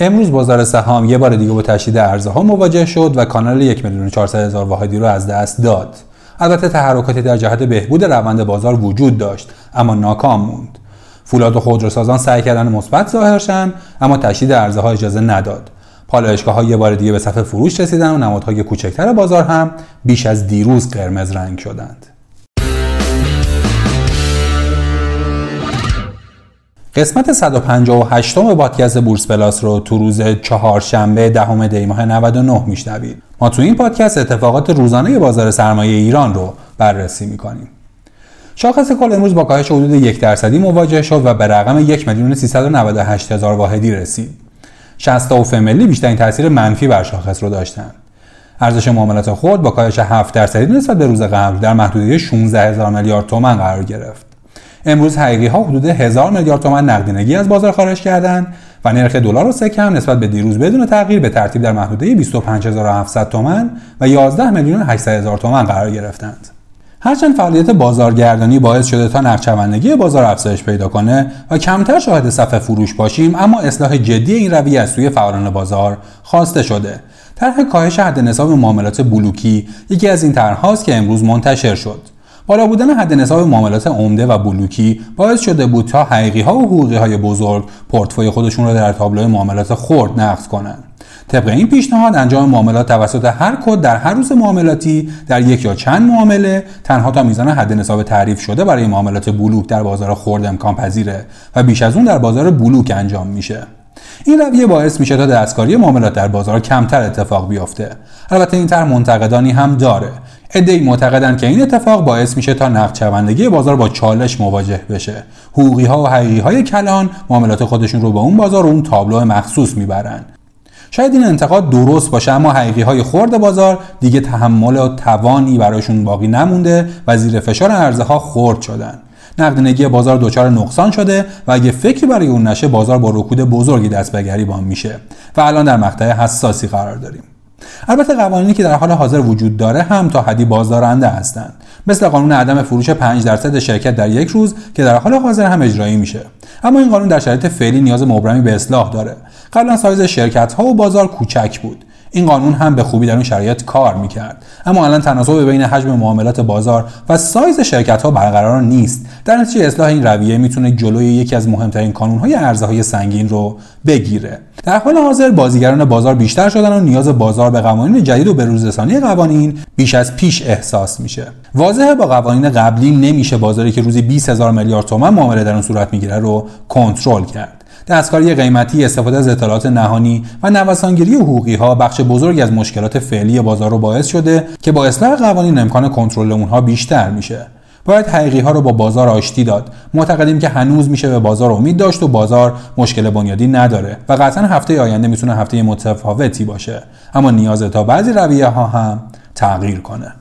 امروز بازار سهام یه بار دیگه با تشدید ارزها مواجه شد و کانال 1 میلیون 400 هزار واحدی رو از دست داد. البته تحرکاتی در جهت بهبود روند بازار وجود داشت اما ناکام موند. فولاد و خودروسازان سعی کردن مثبت ظاهر شن اما تشدید ارزها اجازه نداد. پالایشگاه ها یه بار دیگه به صفحه فروش رسیدن و نمادهای کوچکتر بازار هم بیش از دیروز قرمز رنگ شدند. قسمت 158 م پادکست بورس پلاس رو تو روز چهارشنبه دهم دی ماه 99 میشنوید. ما تو این پادکست اتفاقات روزانه بازار سرمایه ایران رو بررسی می‌کنیم. شاخص کل امروز با کاهش حدود یک درصدی مواجه شد و به رقم 1 میلیون 398 هزار واحدی رسید. 60 و فملی بیشترین تاثیر منفی بر شاخص رو داشتند. ارزش معاملات خود با کاهش 7 درصدی نسبت به روز قبل در محدوده 16 هزار میلیارد تومان قرار گرفت. امروز حقیقی ها حدود 1000 میلیارد تومان نقدینگی از بازار خارج کردند و نرخ دلار و سکه هم نسبت به دیروز بدون تغییر به ترتیب در محدوده 25700 تومان و 11 میلیون 800 هزار تومان قرار گرفتند. هرچند فعالیت بازارگردانی باعث شده تا نقدچوندگی بازار افزایش پیدا کنه و کمتر شاهد صفحه فروش باشیم اما اصلاح جدی این رویه از سوی فعالان بازار خواسته شده طرح کاهش حد نصاب معاملات بلوکی یکی از این طرحهاست که امروز منتشر شد بالا بودن حد نصاب معاملات عمده و بلوکی باعث شده بود تا حقیقی ها و حقوقی های بزرگ پورتفوی خودشون را در تابلو معاملات خرد نقد کنند طبق این پیشنهاد انجام معاملات توسط هر کد در هر روز معاملاتی در یک یا چند معامله تنها تا میزان حد نصاب تعریف شده برای معاملات بلوک در بازار خرد امکان پذیره و بیش از اون در بازار بلوک انجام میشه. این رویه باعث میشه تا دستکاری معاملات در بازار کمتر اتفاق بیفته. البته این طرح منتقدانی هم داره. ادعی معتقدند که این اتفاق باعث میشه تا نقد بازار با چالش مواجه بشه. حقوقی ها و حقیقی های کلان معاملات خودشون رو با اون بازار و اون تابلو مخصوص می‌برن. شاید این انتقاد درست باشه اما حقیقی های خورد بازار دیگه تحمل و توانی برایشون باقی نمونده و زیر فشار عرضه ها خرد شدن. نقدینگی بازار دچار نقصان شده و اگه فکری برای اون نشه بازار با رکود بزرگی دست به گریبان میشه. و الان در مقطع حساسی قرار داریم. البته قوانینی که در حال حاضر وجود داره هم تا حدی بازدارنده هستند. مثل قانون عدم فروش 5 درصد شرکت در یک روز که در حال حاضر هم اجرایی میشه. اما این قانون در شرایط فعلی نیاز مبرمی به اصلاح داره. قبلا سایز شرکت ها و بازار کوچک بود. این قانون هم به خوبی در اون شرایط کار می‌کرد. اما الان تناسب بین حجم معاملات بازار و سایز شرکت ها برقرار نیست. در نتیجه اصلاح این رویه می‌تونه جلوی یکی از مهمترین کانون های عرضه های سنگین رو بگیره. در حال حاضر بازیگران بازار بیشتر شدن و نیاز بازار به قوانین جدید و به روزرسانی قوانین بیش از پیش احساس میشه. واضحه با قوانین قبلی نمیشه بازاری که روزی 20 هزار میلیارد تومان معامله در اون صورت می‌گیره رو کنترل کرد. دستکاری قیمتی استفاده از اطلاعات نهانی و نوسانگیری حقوقی ها بخش بزرگی از مشکلات فعلی بازار رو باعث شده که با اصلاح قوانین امکان کنترل اونها بیشتر میشه. باید حقیقی ها رو با بازار آشتی داد. معتقدیم که هنوز میشه به بازار امید داشت و بازار مشکل بنیادی نداره و قطعا هفته آینده می‌تونه هفته متفاوتی باشه. اما نیازه تا بعضی رویه ها هم تغییر کنه.